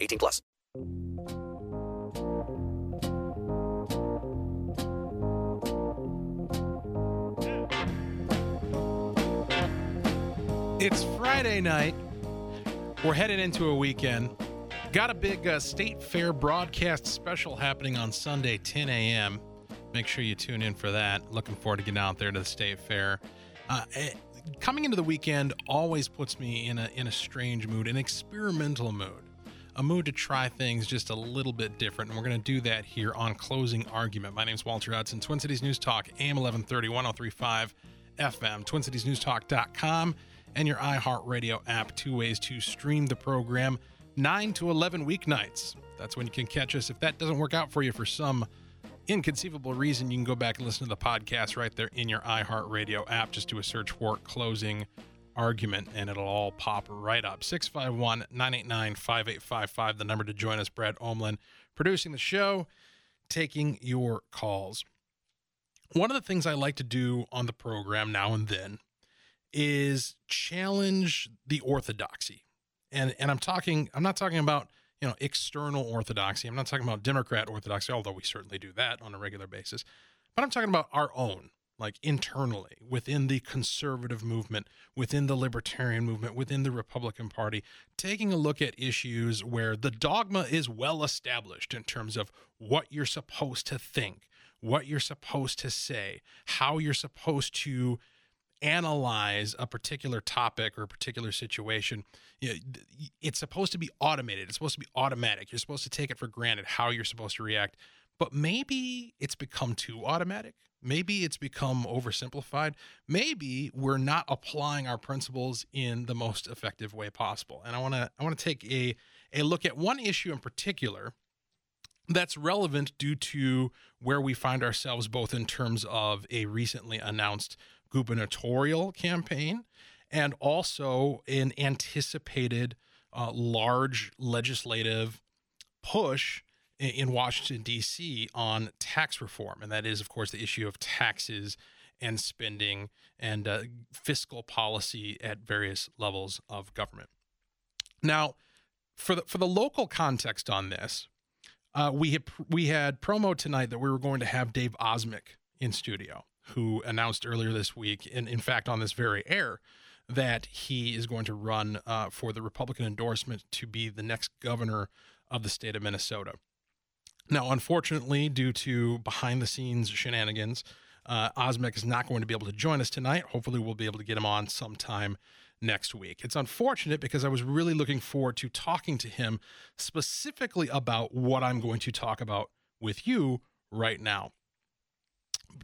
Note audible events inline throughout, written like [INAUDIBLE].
18 plus. It's Friday night. We're headed into a weekend. Got a big uh, state fair broadcast special happening on Sunday, 10 a.m. Make sure you tune in for that. Looking forward to getting out there to the state fair. Uh, eh, coming into the weekend always puts me in a in a strange mood, an experimental mood, a mood to try things just a little bit different. And we're going to do that here on Closing Argument. My name is Walter Hudson, Twin Cities News Talk, AM 1130, 1035 FM, TwinCitiesNewsTalk.com, and your iHeartRadio app. Two ways to stream the program, 9 to 11 weeknights. That's when you can catch us. If that doesn't work out for you for some inconceivable reason, you can go back and listen to the podcast right there in your iHeartRadio app. Just do a search for Closing Argument and it'll all pop right up. 651 989 5855, the number to join us. Brad Omlin producing the show, taking your calls. One of the things I like to do on the program now and then is challenge the orthodoxy. And and I'm talking I'm not talking about you know external orthodoxy. I'm not talking about Democrat orthodoxy, although we certainly do that on a regular basis. But I'm talking about our own, like internally within the conservative movement, within the libertarian movement, within the Republican Party, taking a look at issues where the dogma is well established in terms of what you're supposed to think, what you're supposed to say, how you're supposed to analyze a particular topic or a particular situation. It's supposed to be automated. It's supposed to be automatic. You're supposed to take it for granted how you're supposed to react. But maybe it's become too automatic maybe it's become oversimplified. Maybe we're not applying our principles in the most effective way possible. And i want to i want to take a a look at one issue in particular that's relevant due to where we find ourselves both in terms of a recently announced gubernatorial campaign and also an anticipated uh, large legislative push in, in Washington, D.C. on tax reform. And that is, of course, the issue of taxes and spending and uh, fiscal policy at various levels of government. Now, for the, for the local context on this, uh, we had we had promo tonight that we were going to have Dave Osmek in studio who announced earlier this week, and in fact on this very air, that he is going to run uh, for the Republican endorsement to be the next governor of the state of Minnesota. Now, unfortunately, due to behind the scenes shenanigans, uh, Osmek is not going to be able to join us tonight. Hopefully, we'll be able to get him on sometime next week. It's unfortunate because I was really looking forward to talking to him specifically about what I'm going to talk about with you right now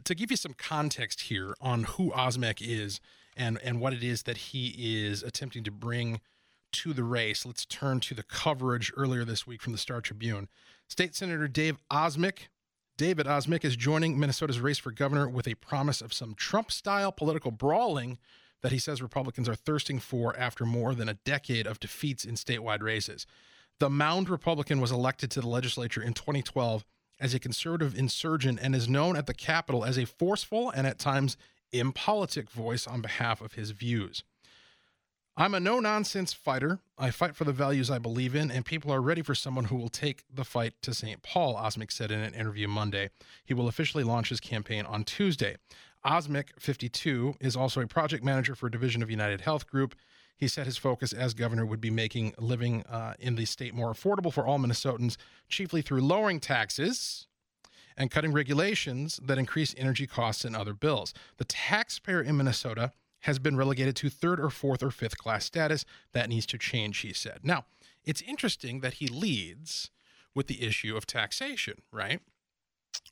to give you some context here on who Osmek is and and what it is that he is attempting to bring to the race, let's turn to the coverage earlier this week from the Star Tribune. State Senator Dave Osmek, David Osmek, is joining Minnesota's race for governor with a promise of some Trump-style political brawling that he says Republicans are thirsting for after more than a decade of defeats in statewide races. The Mound Republican was elected to the legislature in 2012 as a conservative insurgent and is known at the Capitol as a forceful and at times impolitic voice on behalf of his views. I'm a no nonsense fighter. I fight for the values I believe in, and people are ready for someone who will take the fight to St. Paul, Osmek said in an interview Monday. He will officially launch his campaign on Tuesday. Osmek, 52, is also a project manager for a division of United Health Group. He said his focus as governor would be making living uh, in the state more affordable for all Minnesotans, chiefly through lowering taxes and cutting regulations that increase energy costs and other bills. The taxpayer in Minnesota has been relegated to third or fourth or fifth class status. That needs to change, he said. Now, it's interesting that he leads with the issue of taxation, right?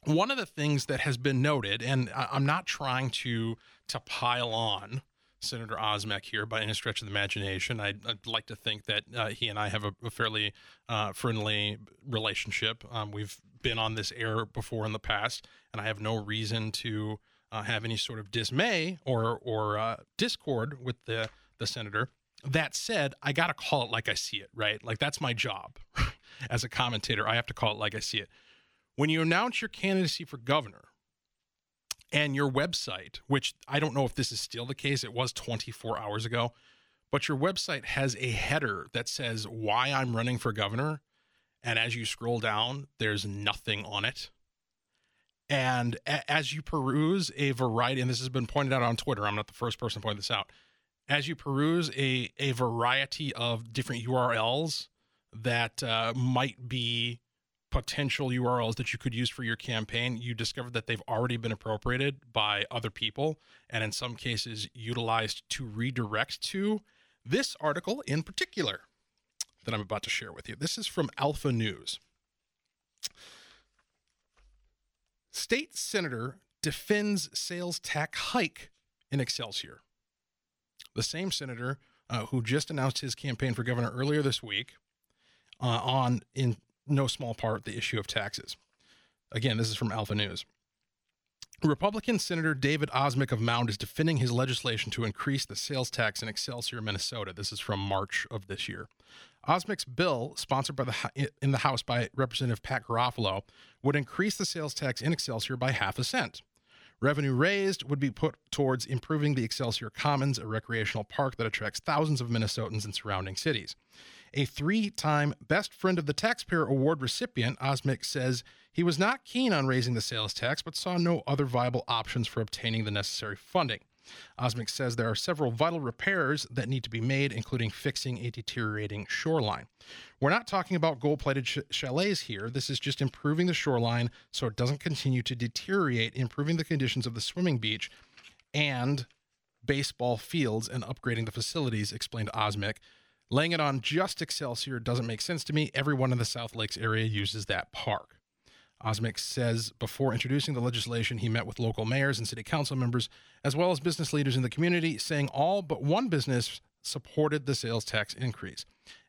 One of the things that has been noted, and I'm not trying to to pile on Senator Osmek here by any stretch of the imagination. I'd, I'd like to think that uh, he and I have a, a fairly uh, friendly relationship. Um, we've been on this air before in the past, and I have no reason to uh, have any sort of dismay or or uh, discord with the the senator. That said, I got to call it like I see it, right? Like that's my job [LAUGHS] as a commentator. I have to call it like I see it. When you announce your candidacy for governor, and your website, which I don't know if this is still the case, it was 24 hours ago, but your website has a header that says why I'm running for governor. And as you scroll down, there's nothing on it. And a- as you peruse a variety, and this has been pointed out on Twitter, I'm not the first person to point this out. As you peruse a, a variety of different URLs that uh, might be potential URLs that you could use for your campaign, you discover that they've already been appropriated by other people and in some cases utilized to redirect to this article in particular that I'm about to share with you. This is from Alpha News. State Senator defends sales tax hike in Excelsior. The same senator uh, who just announced his campaign for governor earlier this week uh, on in no small part the issue of taxes. Again, this is from Alpha News. Republican Senator David Osmek of Mound is defending his legislation to increase the sales tax in Excelsior, Minnesota. This is from March of this year. Osmek's bill, sponsored by the in the House by Representative Pat Garofalo, would increase the sales tax in Excelsior by half a cent. Revenue raised would be put towards improving the Excelsior Commons, a recreational park that attracts thousands of Minnesotans and surrounding cities. A three time Best Friend of the Taxpayer Award recipient, Osmek says he was not keen on raising the sales tax, but saw no other viable options for obtaining the necessary funding. Osmek says there are several vital repairs that need to be made, including fixing a deteriorating shoreline. We're not talking about gold plated ch- chalets here. This is just improving the shoreline so it doesn't continue to deteriorate, improving the conditions of the swimming beach and baseball fields and upgrading the facilities, explained Osmek. Laying it on just Excelsior doesn't make sense to me. Everyone in the South Lakes area uses that park. Osmek says before introducing the legislation, he met with local mayors and city council members, as well as business leaders in the community, saying all but one business supported the sales tax increase.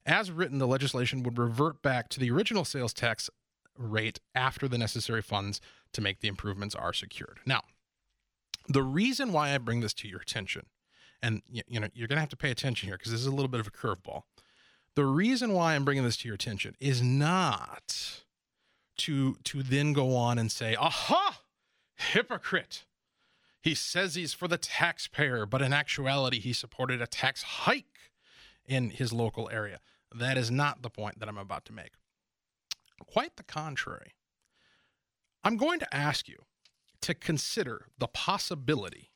As written, the legislation would revert back to the original sales tax rate after the necessary funds to make the improvements are secured. Now, the reason why I bring this to your attention and you know you're going to have to pay attention here because this is a little bit of a curveball. The reason why I'm bringing this to your attention is not to to then go on and say, "Aha, hypocrite." He says he's for the taxpayer, but in actuality, he supported a tax hike in his local area. That is not the point that I'm about to make. Quite the contrary. I'm going to ask you to consider the possibility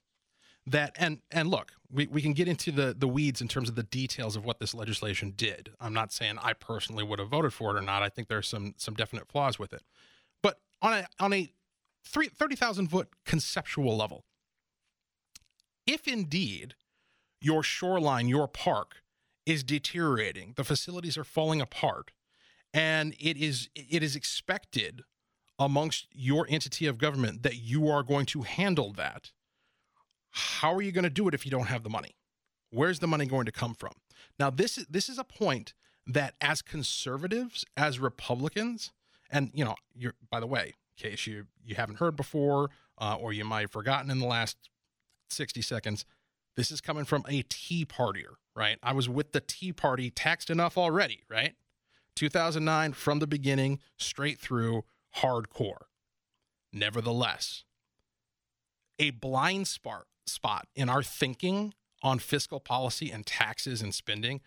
that and and look we, we can get into the the weeds in terms of the details of what this legislation did. I'm not saying i personally would have voted for it or not. I think there's some some definite flaws with it. But on a on a 30000 foot conceptual level if indeed your shoreline your park is deteriorating the facilities are falling apart and it is it is expected amongst your entity of government that you are going to handle that how are you going to do it if you don't have the money? Where's the money going to come from? Now, this is this is a point that as conservatives, as Republicans, and you know, you're by the way, in case you you haven't heard before, uh, or you might have forgotten in the last 60 seconds, this is coming from a Tea Partier, right? I was with the Tea Party taxed enough already, right? 2009 from the beginning, straight through, hardcore. Nevertheless, a blind spot spot in our thinking on fiscal policy and taxes and spending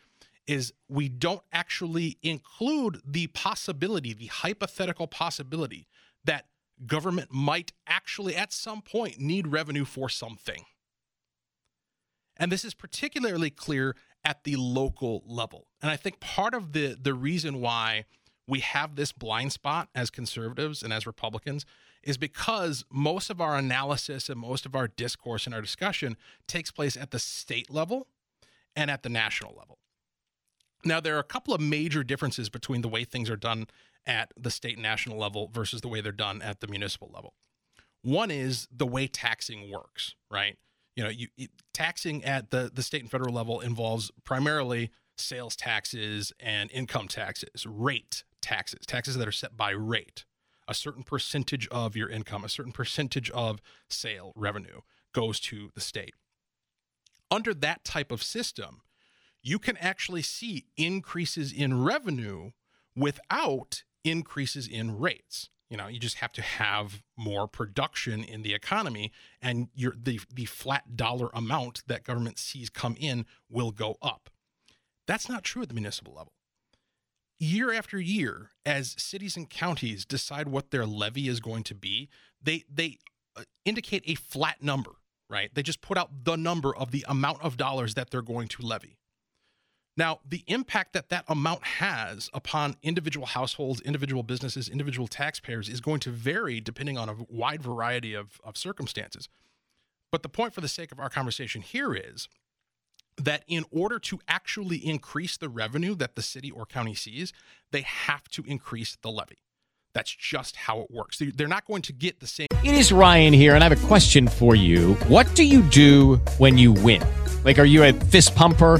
is we don't actually include the possibility, the hypothetical possibility that government might actually at some point need revenue for something. And this is particularly clear at the local level. And I think part of the the reason why we have this blind spot as conservatives and as Republicans is because most of our analysis and most of our discourse and our discussion takes place at the state level and at the national level. Now, there are a couple of major differences between the way things are done at the state and national level versus the way they're done at the municipal level. One is the way taxing works, right? You know, you taxing at the the state and federal level involves primarily sales taxes and income taxes, rate taxes, taxes that are set by rate. A certain percentage of your income, a certain percentage of sale revenue goes to the state. Under that type of system, you can actually see increases in revenue without increases in rates. You know, you just have to have more production in the economy, and your the the flat dollar amount that government sees come in will go up. That's not true at the municipal level. Year after year, as cities and counties decide what their levy is going to be, they they uh, indicate a flat number, right? They just put out the number of the amount of dollars that they're going to levy. Now, the impact that that amount has upon individual households, individual businesses, individual taxpayers is going to vary depending on a wide variety of, of circumstances. But the point for the sake of our conversation here is that in order to actually increase the revenue that the city or county sees, they have to increase the levy. That's just how it works. They're not going to get the same. It is Ryan here, and I have a question for you. What do you do when you win? Like, are you a fist pumper?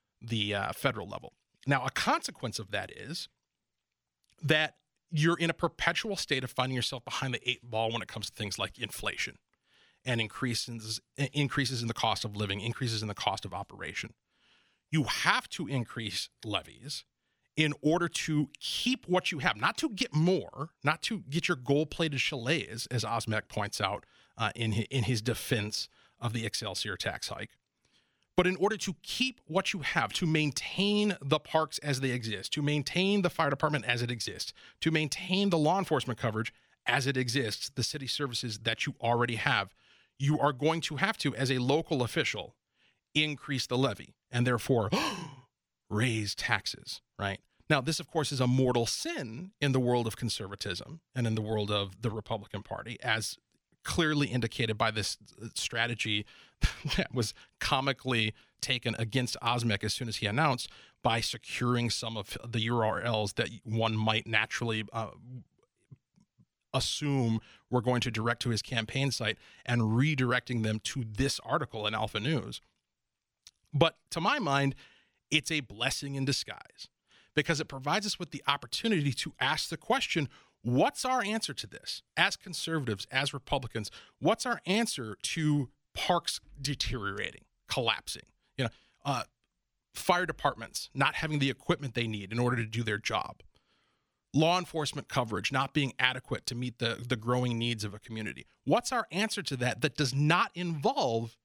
the uh, federal level. Now, a consequence of that is that you're in a perpetual state of finding yourself behind the eight ball when it comes to things like inflation and increases increases in the cost of living, increases in the cost of operation. You have to increase levies in order to keep what you have, not to get more, not to get your gold-plated chalets, as Osmek points out uh, in his, in his defense of the Excelsior tax hike, but in order to keep what you have, to maintain the parks as they exist, to maintain the fire department as it exists, to maintain the law enforcement coverage as it exists, the city services that you already have, you are going to have to, as a local official, increase the levy and therefore [GASPS] raise taxes, right? Now, this, of course, is a mortal sin in the world of conservatism and in the world of the Republican Party, as clearly indicated by this uh, strategy [LAUGHS] that was comically taken against Osmek as soon as he announced by securing some of the URLs that one might naturally uh, assume were going to direct to his campaign site and redirecting them to this article in Alpha News. But to my mind, it's a blessing in disguise because it provides us with the opportunity to ask the question What's our answer to this? As conservatives, as Republicans, what's our answer to parks deteriorating, collapsing? You know, uh, fire departments not having the equipment they need in order to do their job, law enforcement coverage not being adequate to meet the, the growing needs of a community. What's our answer to that that does not involve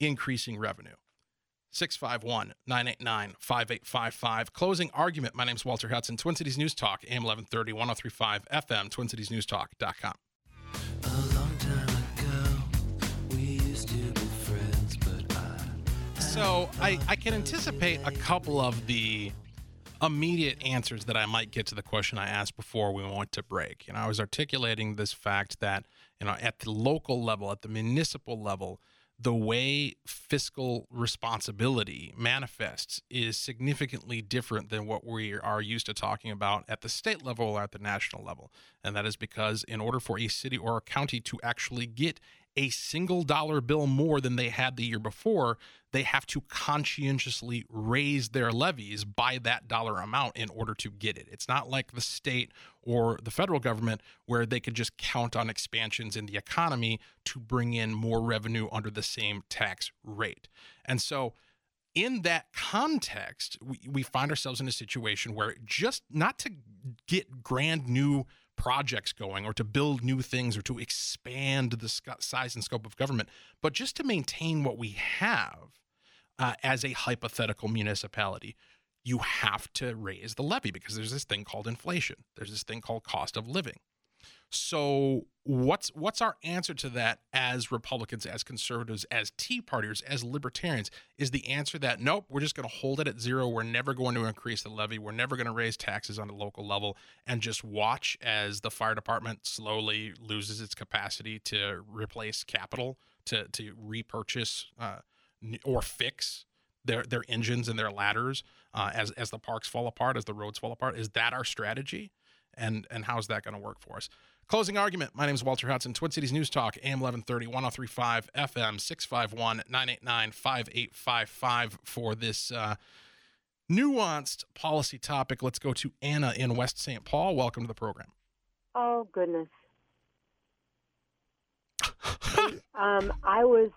increasing revenue? 651 989 5855. Closing argument. My name is Walter Hudson, Twin Cities News Talk, AM 1130, 1035 FM, TwinCitiesNewsTalk.com. So I, I can anticipate a couple of the immediate answers that I might get to the question I asked before we went to break. You know, I was articulating this fact that, you know, at the local level, at the municipal level, the way fiscal responsibility manifests is significantly different than what we are used to talking about at the state level or at the national level. And that is because, in order for a city or a county to actually get a single dollar bill more than they had the year before, they have to conscientiously raise their levies by that dollar amount in order to get it. It's not like the state or the federal government where they could just count on expansions in the economy to bring in more revenue under the same tax rate. And so, in that context, we, we find ourselves in a situation where just not to get grand new projects going or to build new things or to expand the size and scope of government, but just to maintain what we have uh, as a hypothetical municipality, you have to raise the levy because there's this thing called inflation. There's this thing called cost of living. So what's what's our answer to that as Republicans, as conservatives, as Tea Partiers, as libertarians? Is the answer that nope, we're just going to hold it at zero. We're never going to increase the levy. We're never going to raise taxes on a local level, and just watch as the fire department slowly loses its capacity to replace capital, to to repurchase uh, or fix their their engines and their ladders uh, as as the parks fall apart, as the roads fall apart. Is that our strategy? And and how's that going to work for us? Closing argument. My name is Walter Hudson, Twin Cities News Talk, AM 1130, 1035, FM 651 989 5855 for this uh, nuanced policy topic. Let's go to Anna in West St. Paul. Welcome to the program. Oh, goodness. [LAUGHS] um, I was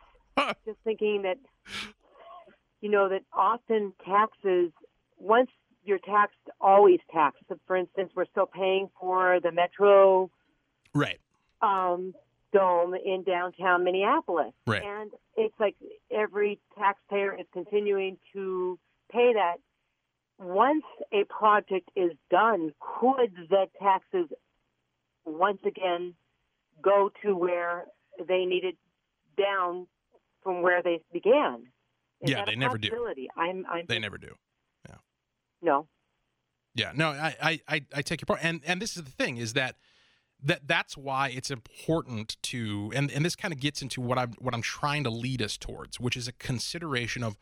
just thinking that, you know, that often taxes, once you're taxed, always taxed. So for instance, we're still paying for the Metro Right. um, Dome in downtown Minneapolis. Right. And it's like every taxpayer is continuing to pay that. Once a project is done, could the taxes once again go to where they needed down from where they began? Is Yeah, they never do. I'm, I'm They never do. No. Yeah, no, I, I, I, take your point, and and this is the thing is that that that's why it's important to, and and this kind of gets into what I'm what I'm trying to lead us towards, which is a consideration of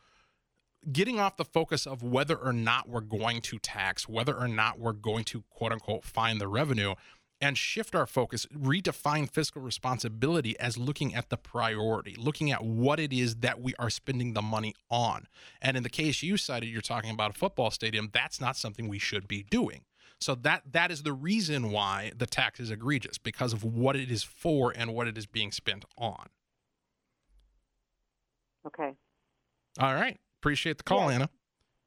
getting off the focus of whether or not we're going to tax, whether or not we're going to quote unquote find the revenue, and shift our focus, redefine fiscal responsibility as looking at the priority, looking at what it is that we are spending the money on. And in the case you cited, you're talking about a football stadium. That's not something we should be doing. So that that is the reason why the tax is egregious because of what it is for and what it is being spent on. Okay. All right. Appreciate the call, Yeah. Anna.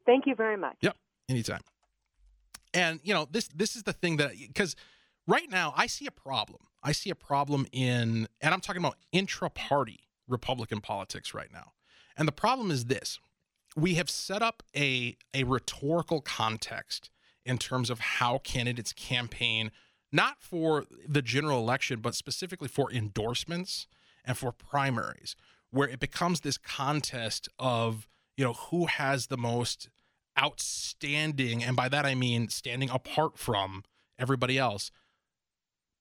Thank you very much. Yep, anytime. And you know this this is the thing that because right now I see a problem. I see a problem in, and I'm talking about intra-party Republican politics right now. And the problem is this: we have set up a a rhetorical context in terms of how candidates campaign, not for the general election, but specifically for endorsements and for primaries, where it becomes this contest of you know who has the most outstanding, and by that I mean standing apart from everybody else,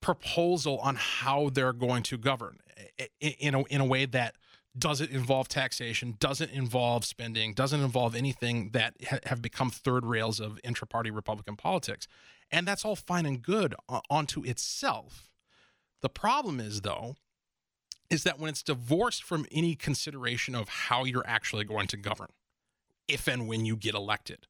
proposal on how they're going to govern in a, in a way that doesn't involve taxation, doesn't involve spending, doesn't involve anything that ha- have become third rails of intra-party Republican politics. And that's all fine and good onto itself. The problem is, though, is that when it's divorced from any consideration of how you're actually going to govern, if and when you get elected,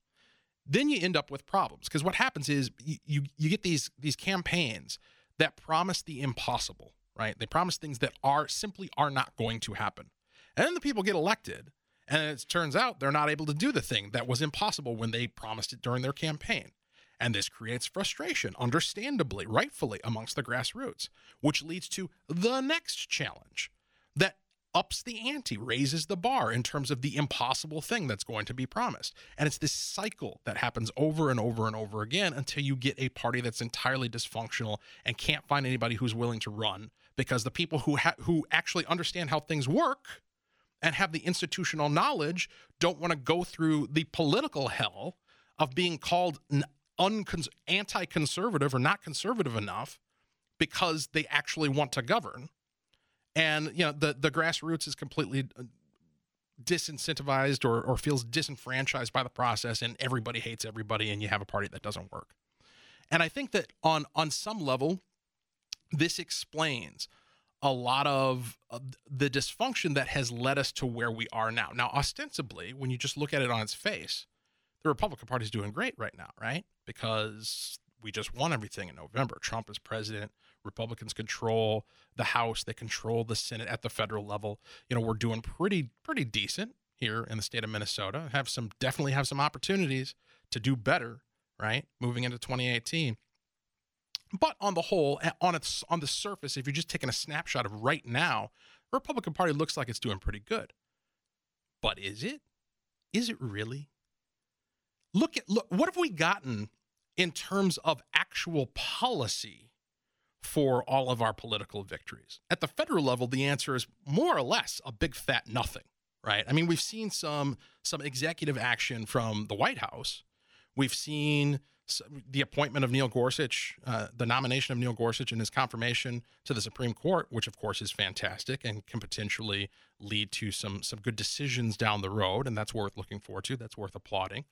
then you end up with problems. Because what happens is you, you you get these these campaigns that promise the impossible, right? They promise things that are simply are not going to happen. And then the people get elected, and it turns out they're not able to do the thing that was impossible when they promised it during their campaign. And this creates frustration, understandably, rightfully, amongst the grassroots, which leads to the next challenge that ups the ante, raises the bar in terms of the impossible thing that's going to be promised. And it's this cycle that happens over and over and over again until you get a party that's entirely dysfunctional and can't find anybody who's willing to run because the people who ha- who actually understand how things work and have the institutional knowledge don't want to go through the political hell of being called n- uncons- anti-conservative or not conservative enough because they actually want to govern and you know the the grassroots is completely uh, disincentivized or, or feels disenfranchised by the process and everybody hates everybody and you have a party that doesn't work. And i think that on on some level this explains a lot of the dysfunction that has led us to where we are now. Now ostensibly when you just look at it on its face the republican party is doing great right now right? Because we just won everything in november. Trump is president republicans control the house they control the senate at the federal level. You know we're doing pretty pretty decent here in the state of minnesota. Have some definitely have some opportunities to do better right moving into 2018 but on the whole on its on the surface if you're just taking a snapshot of right now the republican party looks like it's doing pretty good. But is it? Is it really? Look at look what have we gotten in terms of actual policy for all of our political victories? At the federal level, the answer is more or less a big fat nothing, right? I mean, we've seen some some executive action from the White House. We've seen the appointment of Neil Gorsuch, uh, the nomination of Neil Gorsuch and his confirmation to the Supreme Court, which of course is fantastic and can potentially lead to some some good decisions down the road, and that's worth looking forward to. That's worth applauding.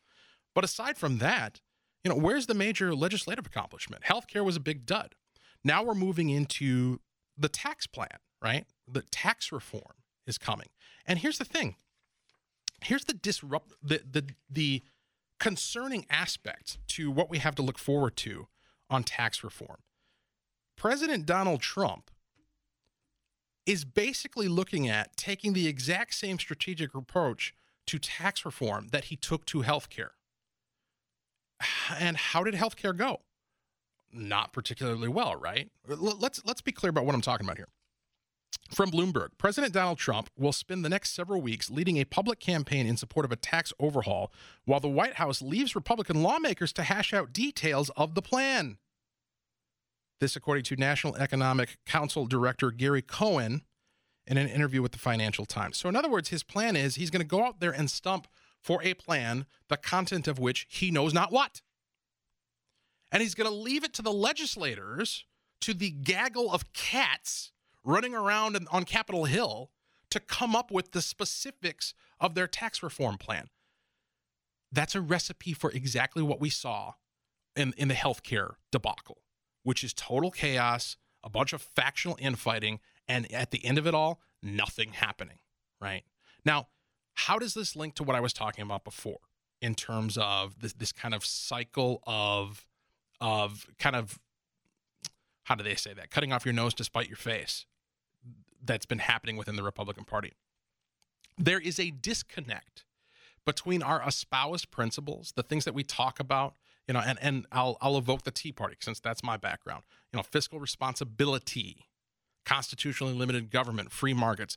But aside from that, you know, where's the major legislative accomplishment? Healthcare was a big dud. Now we're moving into the tax plan, right? The tax reform is coming. And here's the thing. Here's the disrupt the the the concerning aspect to what we have to look forward to on tax reform. President Donald Trump is basically looking at taking the exact same strategic approach to tax reform that he took to healthcare. [SIGHS] And how did healthcare go? Not particularly well, right? Let's let's be clear about what I'm talking about here. From Bloomberg, President Donald Trump will spend the next several weeks leading a public campaign in support of a tax overhaul while the White House leaves Republican lawmakers to hash out details of the plan. This, according to National Economic Council Director Gary Cohn in an interview with the Financial Times. So, in other words, his plan is he's going to go out there and stump for a plan, the content of which he knows not what. And he's going to leave it to the legislators, to the gaggle of cats running around on Capitol Hill to come up with the specifics of their tax reform plan. That's a recipe for exactly what we saw in, in the healthcare debacle, which is total chaos, a bunch of factional infighting, and at the end of it all, nothing happening, right? Now, how does this link to what I was talking about before in terms of this, this kind of cycle of, of kind of, how do they say that? Cutting off your nose to spite your face, that's been happening within the Republican Party. There is a disconnect between our espoused principles, the things that we talk about, you know, and, and I'll, I'll evoke the Tea Party since that's my background, you know, fiscal responsibility, constitutionally limited government, free markets.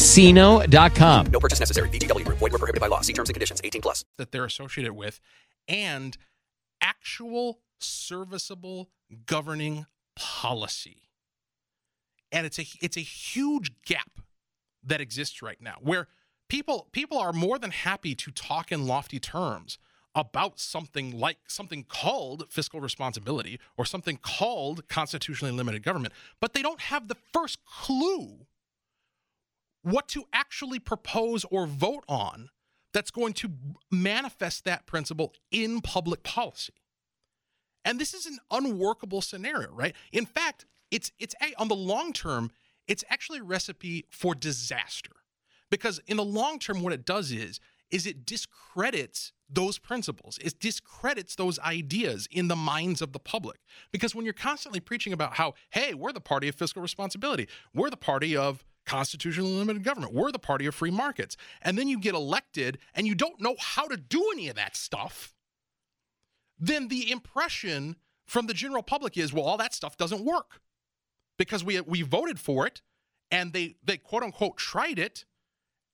ChumbaCasino.com. No purchase necessary. VGW. Void were prohibited by law. See terms and conditions. 18 plus. That they're associated with and actual serviceable governing policy. And it's a it's a huge gap that exists right now where people people are more than happy to talk in lofty terms about something like something called fiscal responsibility or something called constitutionally limited government, but they don't have the first clue what to actually propose or vote on that's going to manifest that principle in public policy. And this is an unworkable scenario, right? In fact, it's it's a, on the long term, it's actually a recipe for disaster. Because in the long term what it does is is it discredits those principles. It discredits those ideas in the minds of the public. Because when you're constantly preaching about how, hey, we're the party of fiscal responsibility, we're the party of constitutionally limited government, we're the party of free markets, and then you get elected and you don't know how to do any of that stuff, then the impression from the general public is, well, all that stuff doesn't work because we we voted for it and they they quote unquote tried it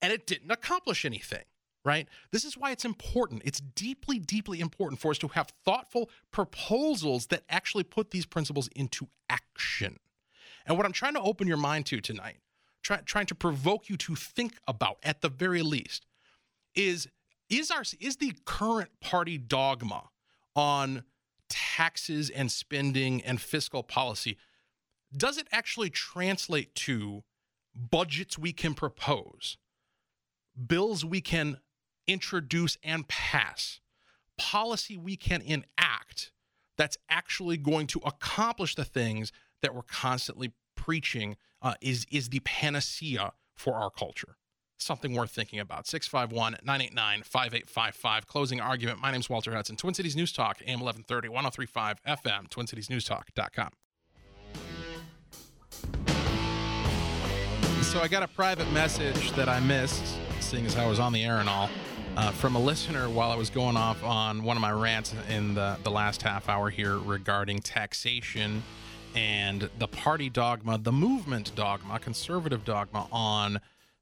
and it didn't accomplish anything right? This is why it's important. It's deeply, deeply important for us to have thoughtful proposals that actually put these principles into action. And what I'm trying to open your mind to tonight, try, trying to provoke you to think about at the very least, is is our is the current party dogma on taxes and spending and fiscal policy does it actually translate to budgets we can propose bills we can introduce and pass policy we can enact that's actually going to accomplish the things that we're constantly preaching uh, is is the panacea for our culture. Something worth thinking about. 651 989 5855. Closing argument. My name's Walter Hudson. Twin Cities News Talk, AM 1130, 1035 FM, TwinCitiesNewsTalk.com. So I got a private message that I missed, seeing as I was on the air and all, uh, from a listener while I was going off on one of my rants in the, the last half hour here regarding taxation and the party dogma, the movement dogma, conservative dogma on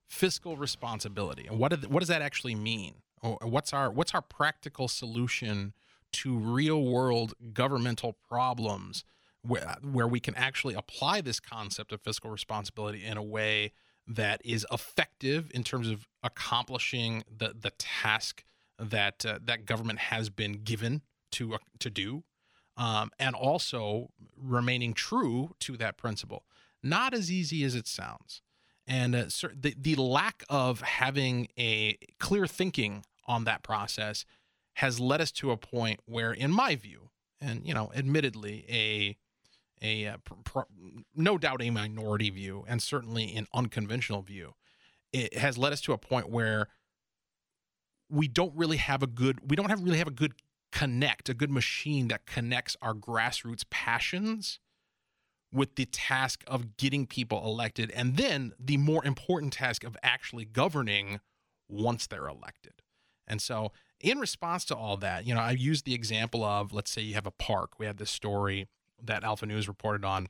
fiscal responsibility. And what, what does that actually mean? What's our what's our practical solution to real world governmental problems where, where we can actually apply this concept of fiscal responsibility in a way that is effective in terms of accomplishing the the task that uh, that government has been given to uh, to do, um, and also remaining true to that principle. Not as easy as it sounds, and uh, the the lack of having a clear thinking on that process has led us to a point where, in my view, and you know, admittedly, a a uh, pr- pr- no doubt a minority view and certainly an unconventional view it has led us to a point where we don't really have a good we don't have really have a good connect a good machine that connects our grassroots passions with the task of getting people elected and then the more important task of actually governing once they're elected and so in response to all that you know i used the example of let's say you have a park we had this story that Alpha News reported on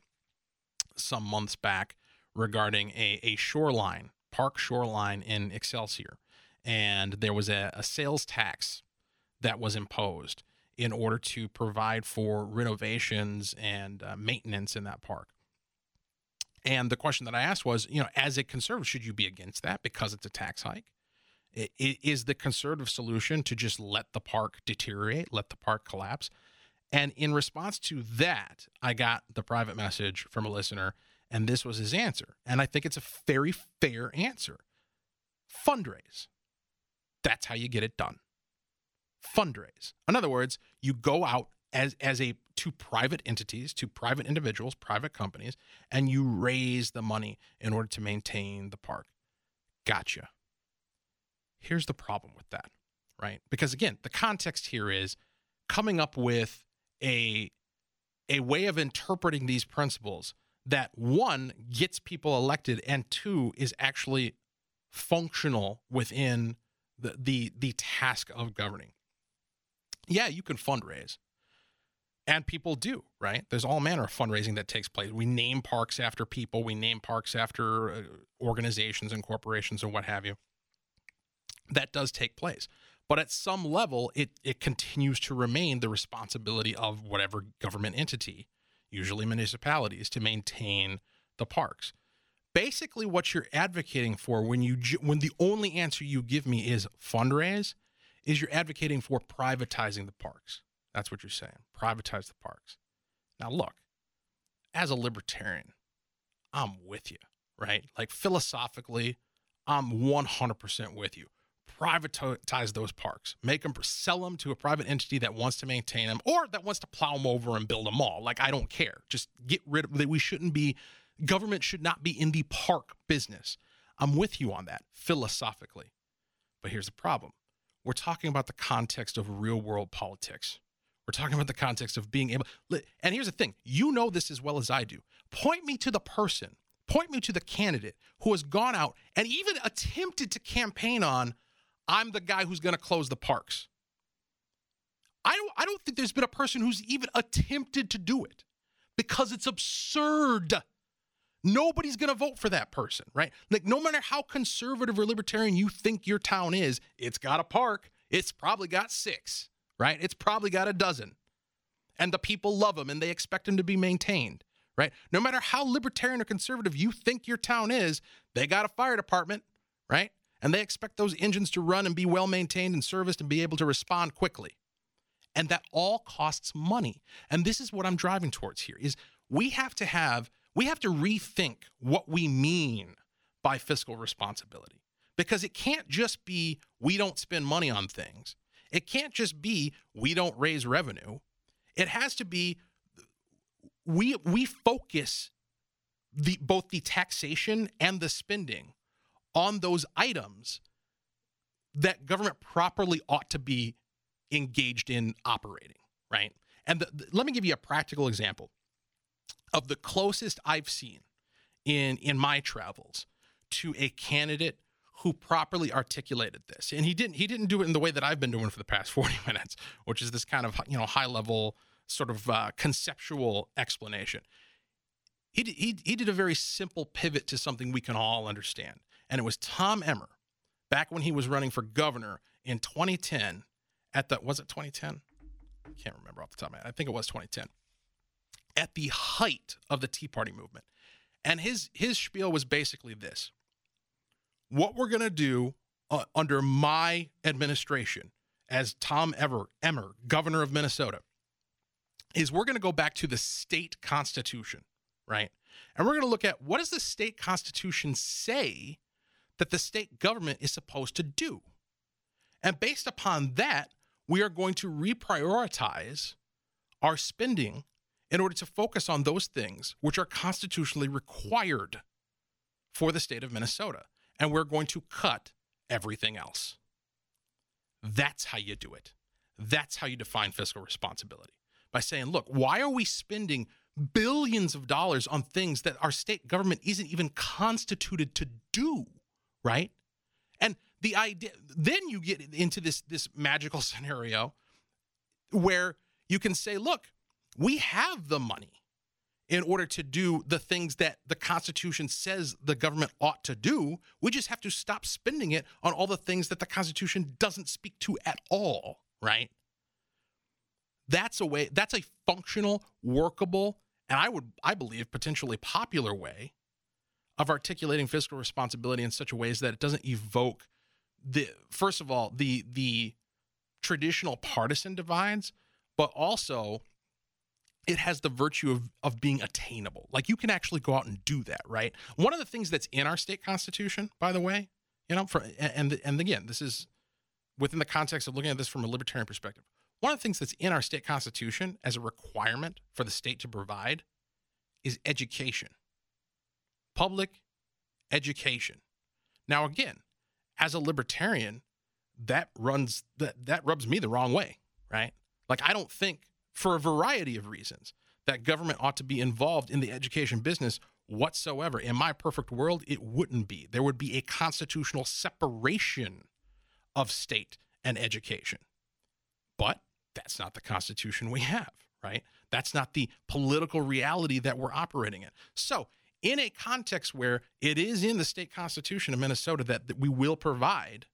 some months back regarding a, a shoreline, park shoreline in Excelsior. And there was a, a sales tax that was imposed in order to provide for renovations and uh, maintenance in that park. And the question that I asked was, you know, as a conservative, should you be against that because it's a tax hike? Is the conservative solution to just let the park deteriorate, let the park collapse? And in response to that, I got the private message from a listener, and this was his answer. And I think it's a very fair answer fundraise. That's how you get it done. Fundraise. In other words, you go out as, as a to private entities, to private individuals, private companies, and you raise the money in order to maintain the park. Gotcha. Here's the problem with that, right? Because again, the context here is coming up with a a way of interpreting these principles that one gets people elected and two is actually functional within the the the task of governing. Yeah, you can fundraise. And people do, right? There's all manner of fundraising that takes place. We name parks after people, we name parks after uh, organizations and corporations and what have you. That does take place. But at some level, it, it continues to remain the responsibility of whatever government entity, usually municipalities, to maintain the parks. Basically, what you're advocating for when you when the only answer you give me is fundraise, is you're advocating for privatizing the parks. That's what you're saying. Privatize the parks. Now, look, as a libertarian, I'm with you, right? Like philosophically, I'm 100% with you privatize those parks, make them sell them to a private entity that wants to maintain them or that wants to plow them over and build a mall. Like I don't care. Just get rid of that. We shouldn't be government should not be in the park business. I'm with you on that philosophically. But here's the problem. We're talking about the context of real world politics. We're talking about the context of being able and here's the thing. You know this as well as I do. Point me to the person Point me to the candidate who has gone out and even attempted to campaign on I'm the guy who's going to close the parks. I don't, I don't think there's been a person who's even attempted to do it because it's absurd. Nobody's going to vote for that person, right? Like, no matter how conservative or libertarian you think your town is, it's got a park. It's probably got six, right? It's probably got a dozen. And the people love them and they expect them to be maintained, right? No matter how libertarian or conservative you think your town is, they got a fire department, right? and they expect those engines to run and be well maintained and serviced and be able to respond quickly. And that all costs money. And this is what I'm driving towards here is we have to have we have to rethink what we mean by fiscal responsibility. Because it can't just be we don't spend money on things. It can't just be we don't raise revenue. It has to be we we focus the both the taxation and the spending on those items that government properly ought to be engaged in operating, right? And the, the, let me give you a practical example of the closest I've seen in in my travels to a candidate who properly articulated this. And he didn't he didn't do it in the way that I've been doing for the past [LAUGHS] 40 minutes, which is this kind of, you know, high level sort of uh, conceptual explanation. He, he, he did a very simple pivot to something we can all understand. And it was Tom Emmer, back when he was running for governor in 2010, at the, was it 2010? I can't remember off the top of my head. I think it was 2010. At the height of the Tea Party movement. And his, his spiel was basically this what we're going to do uh, under my administration as Tom Ever, Emmer, governor of Minnesota, is we're going to go back to the state constitution, right? And we're going to look at what does the state constitution say that the state government is supposed to do? And based upon that, we are going to reprioritize our spending in order to focus on those things which are constitutionally required for the state of Minnesota. And we're going to cut everything else. That's how you do it. That's how you define fiscal responsibility by saying, look, why are we spending billions of dollars on things that our state government isn't even constituted to do, right? And the idea then you get into this this magical [LAUGHS] scenario where you can say, look, we have the money in order to do the things that the Constitution says the government ought to do. We just have to stop spending it on all the things that the Constitution doesn't speak to at all, right? That's a way, that's a functional, workable, and I would, I believe, potentially popular way of articulating fiscal responsibility in such a way as that it doesn't evoke the first of all the the traditional partisan divides, but also it has the virtue of, of being attainable. Like you can actually go out and do that, right? One of the things that's in our state constitution, by the way, you know, for and and again, this is within the context of looking at this from a libertarian perspective. One of the things that's in our state constitution as a requirement for the state to provide is education. Public education. Now again, as a libertarian, that runs that that rubs me the wrong way, right? Like I don't think for a variety of reasons that government ought to be involved in the education business whatsoever. In my perfect world, it wouldn't be. There would be a constitutional separation of state and education. But that's not the constitution we have, right? That's not the political reality that we're operating in. So, in a context where it is in the state constitution of Minnesota that, that we will provide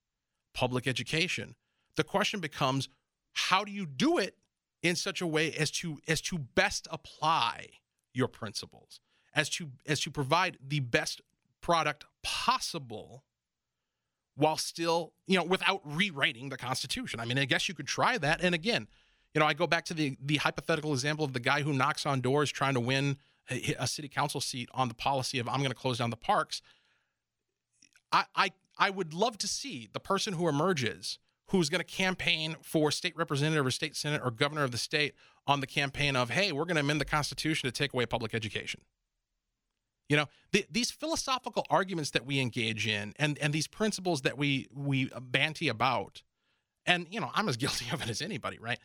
public education, the question becomes how do you do it in such a way as to as to best apply your principles, as to as to provide the best product possible while still, you know, without rewriting the Constitution. I mean, I guess you could try that. And again, you know, I go back to the the hypothetical example of the guy who knocks on doors trying to win a, a city council seat on the policy of I'm going to close down the parks. I, I I would love to see the person who emerges who's going to campaign for state representative or state senate or governor of the state on the campaign of hey we're going to amend the constitution to take away public education. You know the, these philosophical arguments that we engage in and and these principles that we we banty about and you know i'm as [LAUGHS] guilty of it as anybody right?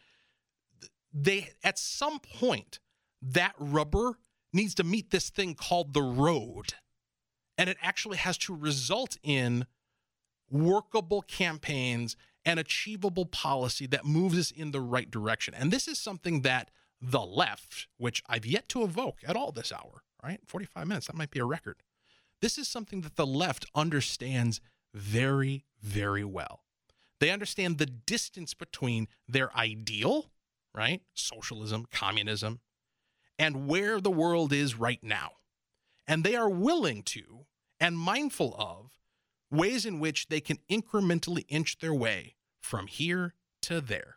They at some point that rubber needs to meet this thing called the road and it actually has to result in workable campaigns and achievable policy that moves us in the right direction. And this is something that the left, which I've yet to evoke at all this hour, right? 45 minutes, that might be a record. This is something that the left understands very, very well. They understand the distance between their ideal, right? Socialism, communism, and where the world is right now. And they are willing to and mindful of ways in which they can incrementally inch their way from here to there.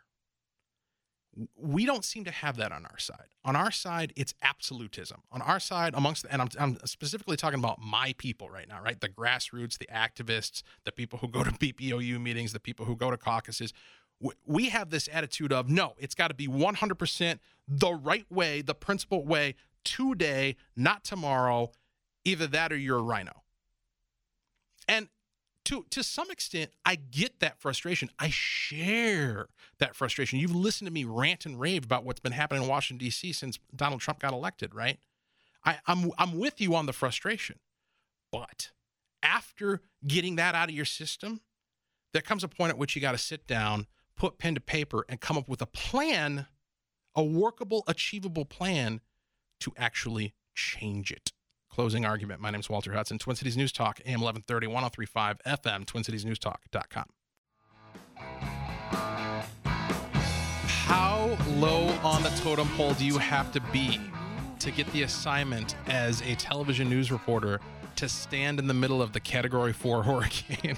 We don't seem to have that on our side. On our side, it's absolutism. On our side, amongst, and I'm, I'm specifically talking about my people right now, right? The grassroots, the activists, the people who go to [LAUGHS] BPOU meetings, the people who go to caucuses. We have this attitude of no, it's got to be 100% the right way, the principled way, today, not tomorrow. Either that or you're a RINO. And to to some extent, I get that frustration. I share that frustration. You've listened to me rant and rave about what's been happening in Washington D.C. since Donald Trump got elected, right? I, I'm I'm with you on the frustration, but after getting that out of your system, there comes a point at which you got to sit down, put pen to paper, and come up with a plan, a workable, achievable plan to actually change it. Closing argument. My name is Walter Hudson, Twin Cities News Talk, AM 1130, 1035 FM, TwinCitiesNewsTalk.com. How low on the totem pole do you have to be to get the assignment as a television news reporter to stand in the middle of the Category 4 [LAUGHS] hurricane?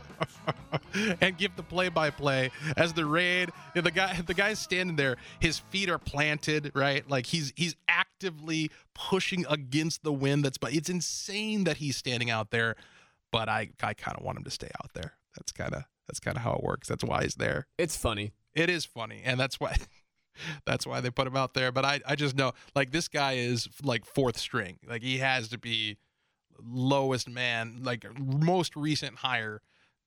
[LAUGHS] and give the play-by-play as the raid. The guy, the guy's standing there. His feet are planted, right? Like he's he's actively pushing against the wind. That's but it's insane that he's standing out there. But I I kind of want him to stay out there. That's kind of that's kind of how it works. That's why he's there. It's funny. It is funny, and that's why. [LAUGHS] That's why they put him out there. But I, I just know, like, this guy is like fourth string. Like, he has to be lowest man, like, most recent hire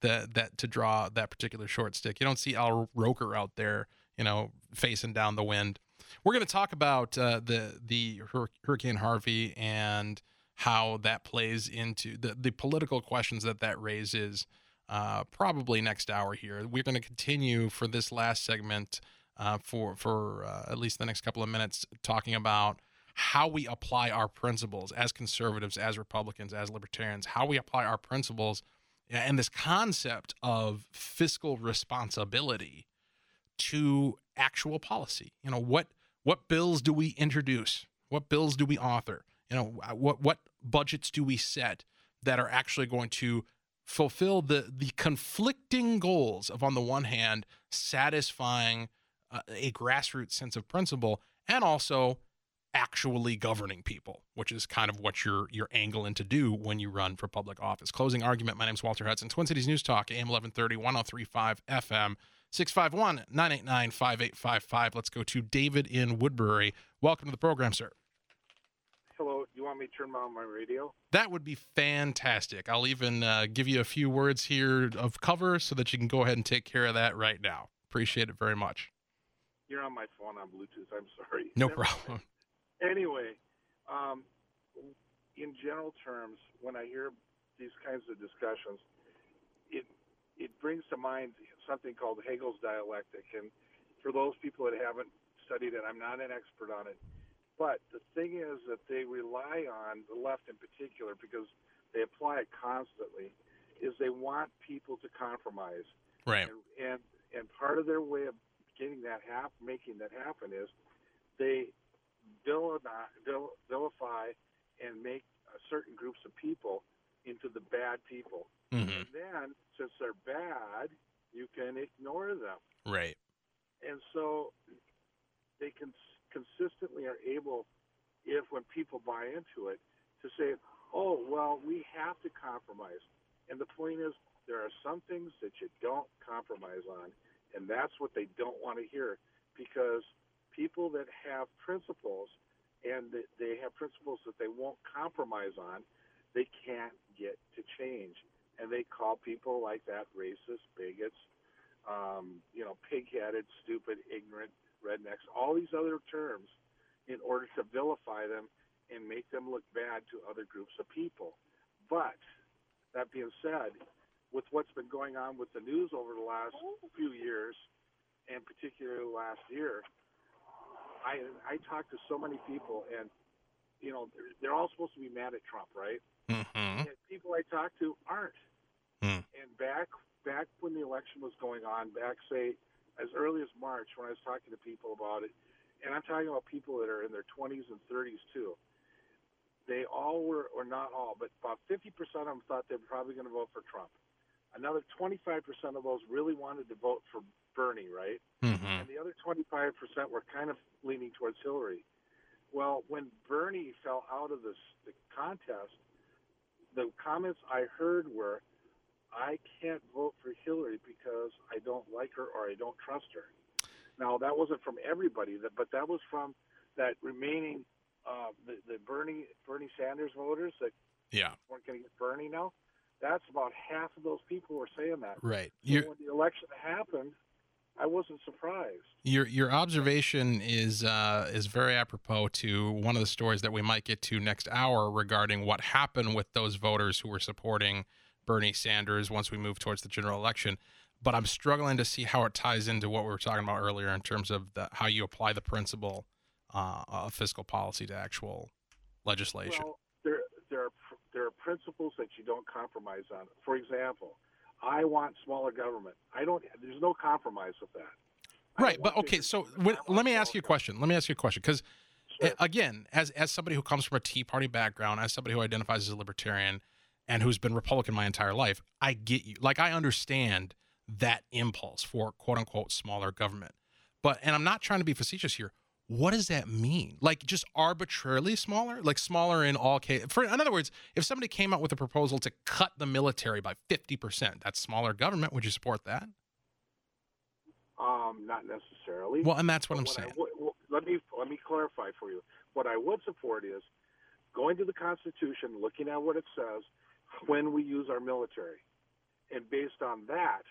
that that to draw that particular short stick. You don't see Al Roker out there, you know, facing down the wind. We're going to talk about uh, the the Hurricane Harvey and how that plays into the the political questions that that raises. Uh, probably next hour here. We're going to continue for this last segment uh, for for uh, at least the next couple of minutes talking about how we apply our principles as conservatives, as Republicans, as libertarians, how we apply our principles and this concept of fiscal responsibility to actual policy. You know, what what bills do we introduce? What bills do we author? You know, uh, what what budgets do we set that are actually going to fulfill the the conflicting goals of on the one hand satisfying uh, a grassroots sense of principle and also actually governing people, which is kind of what you're you're angling to do when you run for public office. Closing argument. My name is Walter Hudson, Twin Cities News Talk, AM 1130, 1035 FM, 651 989 5855. Let's go to David in Woodbury. Welcome to the program, sir. Hello. You want me to turn on my radio? That would be fantastic. I'll even uh, give you a few words here of cover so that you can go ahead and take care of that right now. Appreciate it very much. You're on my phone on Bluetooth. I'm sorry. No problem anyway, um, in general terms, when I hear these kinds of discussions, it it brings to mind something called Hegel's dialectic. And for those people that haven't studied it, I'm not an expert on it. But the thing is that they rely on the left in particular because they apply it constantly. Is they want people to compromise, right? And and, and part of their way of getting that happen, making that happen, is they vilify vilify and make certain groups of people into the bad people. Mm-hmm. And then, since they're bad, you can ignore them. Right. And so they can consistently are able, if when people buy into it, to say, oh, well, we have to compromise. And the point is, there are some things that you don't compromise on. And that's what they don't want to hear because people that have principles and they have principles that they won't compromise on, they can't get to change. And they call people like that racist, bigots, um, you know, pig-headed, stupid, ignorant, rednecks, all these other terms in order to vilify them and make them look bad to other groups of people. But that being said, with what's been going on with the news over the last few years, and particularly last year, I I talk to so many people, and you know they're, they're all supposed to be mad at Trump, right? Mm-hmm. And people I talk to aren't. Mm. And back back when the election was going on, back say as early as March, when I was talking to people about it, and I'm talking about people that are in their 20s and 30s too. They all were, or not all, but about 50% of them thought they were probably going to vote for Trump. Another 25% of those really wanted to vote for Bernie, right? Mm-hmm. And the other 25% were kind of leaning towards Hillary. Well, when Bernie fell out of this, the contest, the comments I heard were, I can't vote for Hillary because I don't like her or I don't trust her. Now, that wasn't from everybody, but that was from that remaining, uh, the, the Bernie Bernie Sanders voters that yeah. weren't going to get Bernie now. That's about half of those people were saying that. Right. So when the election happened, I wasn't surprised. Your your observation is uh, is very apropos to one of the stories that we might get to next hour regarding what happened with those voters who were supporting Bernie Sanders once we move towards the general election. But I'm struggling to see how it ties into what we were talking about earlier in terms of the, how you apply the principle uh, of fiscal policy to actual legislation. Well, there there are there are principles that you don't compromise on. For example, I want smaller government. I don't. There's no compromise with that. Right, but okay. So when, let me ask you a question. Let me ask you a question because Sure. again, as as somebody who comes from a Tea Party background, as somebody who identifies as a libertarian, and who's been Republican my entire life, I get you. Like I understand that impulse for quote unquote smaller government. But and I'm not trying to be facetious here. What does that mean? Like just arbitrarily smaller? Like smaller in all cases? For in other words, if somebody came out with a proposal to cut the military by 50%, that's smaller government. Would you support that? Um, not necessarily. Well, and that's what But I'm what saying. would- well, let me let me clarify for you. What I would support is going to the Constitution, looking at what it says when we use our military, and based on that,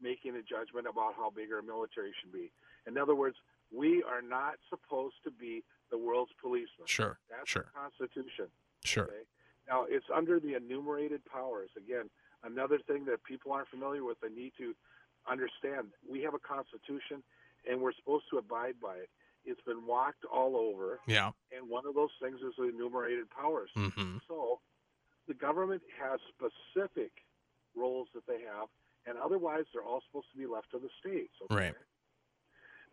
making a judgment about how big our military should be. In other words, we are not supposed to be the world's policeman. Sure, That's sure, the Constitution. sure. Okay? Now, it's under the enumerated powers. Again, another thing that people aren't familiar with, they need to understand. We have a Constitution, and we're supposed to abide by it. It's been walked all over, Yeah. and one of those things is the enumerated powers. hmm So, the government has specific roles that they have, and otherwise, they're all supposed to be left to the states. Okay? Right.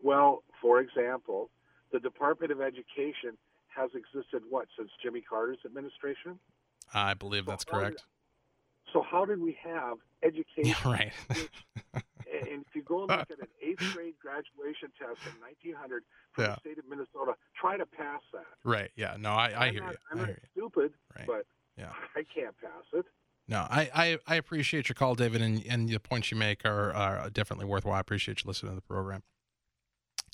Well, for example, the Department of Education has existed what since Jimmy Carter's administration. I believe that's Well, correct. So how did we have education? Yeah, [LAUGHS] right. and if you go and look at an eighth [LAUGHS] grade graduation test in 1900 from Yeah. the state of Minnesota, try to pass that. right. Yeah. No, I, I I'm hear not, you. I'm I not stupid, Right. but Yeah. I can't pass it. No, I, I, I appreciate your call, David, and, and the points you make are, are definitely worthwhile. I appreciate you listening to the program.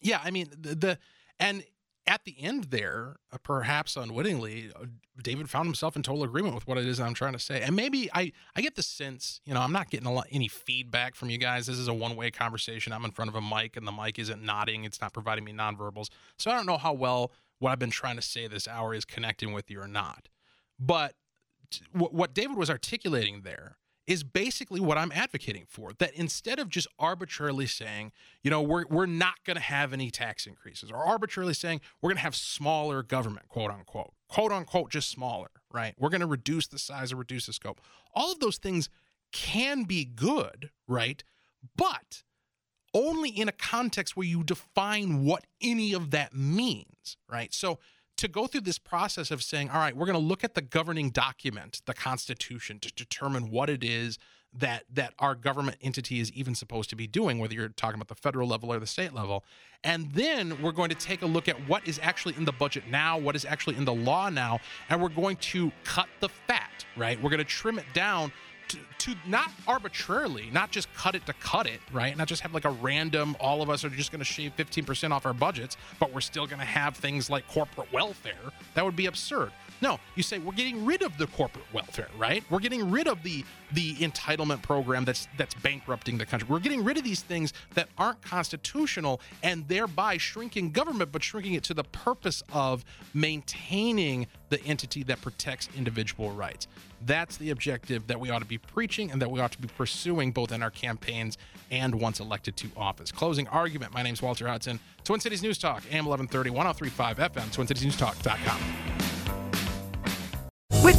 Yeah, I mean the, the and at the end there, uh, perhaps unwittingly, uh, David found himself in total agreement with what it is I'm trying to say. And maybe I I get the sense, you know, I'm not getting a lot any feedback from you guys. This is a one way conversation. I'm in front of a mic, and the mic isn't nodding. It's not providing me nonverbals. So I don't know how well what I've been trying to say this hour is connecting with you or not. But what David was articulating there is basically what I'm advocating for. That instead of just arbitrarily saying, you know, we're we're not going to have any tax increases, or arbitrarily saying we're going to have smaller government, quote unquote, quote unquote, just smaller, right? We're going to reduce the size or reduce the scope. All of those things can be good, right? But only in a context where you define what any of that means, right? So to go through this process of saying, all right, we're going to look at the governing document, the Constitution, to determine what it is that that our government entity is even supposed to be doing, whether you're talking about the federal level or the state level. And then we're going to take a look at what is actually in the budget now, what is actually in the law now, and we're going to cut the fat, right? We're going to trim it down to, not arbitrarily, not just cut it to cut it, right? Not just have like a random, all of us are just going to shave 15% off our budgets, but we're still going to have things like corporate welfare. That would be absurd. No, you say we're getting rid of the corporate welfare, right? We're getting rid of the the entitlement program that's that's bankrupting the country. We're getting rid of these things that aren't constitutional and thereby shrinking government, but shrinking it to the purpose of maintaining the entity that protects individual rights. That's the objective that we ought to be preaching and that we ought to be pursuing both in our campaigns and once elected to office. Closing argument. My name's Walter Hudson. Twin Cities News Talk, AM 1130, 1035 FM, twincitiesnewstalk.com.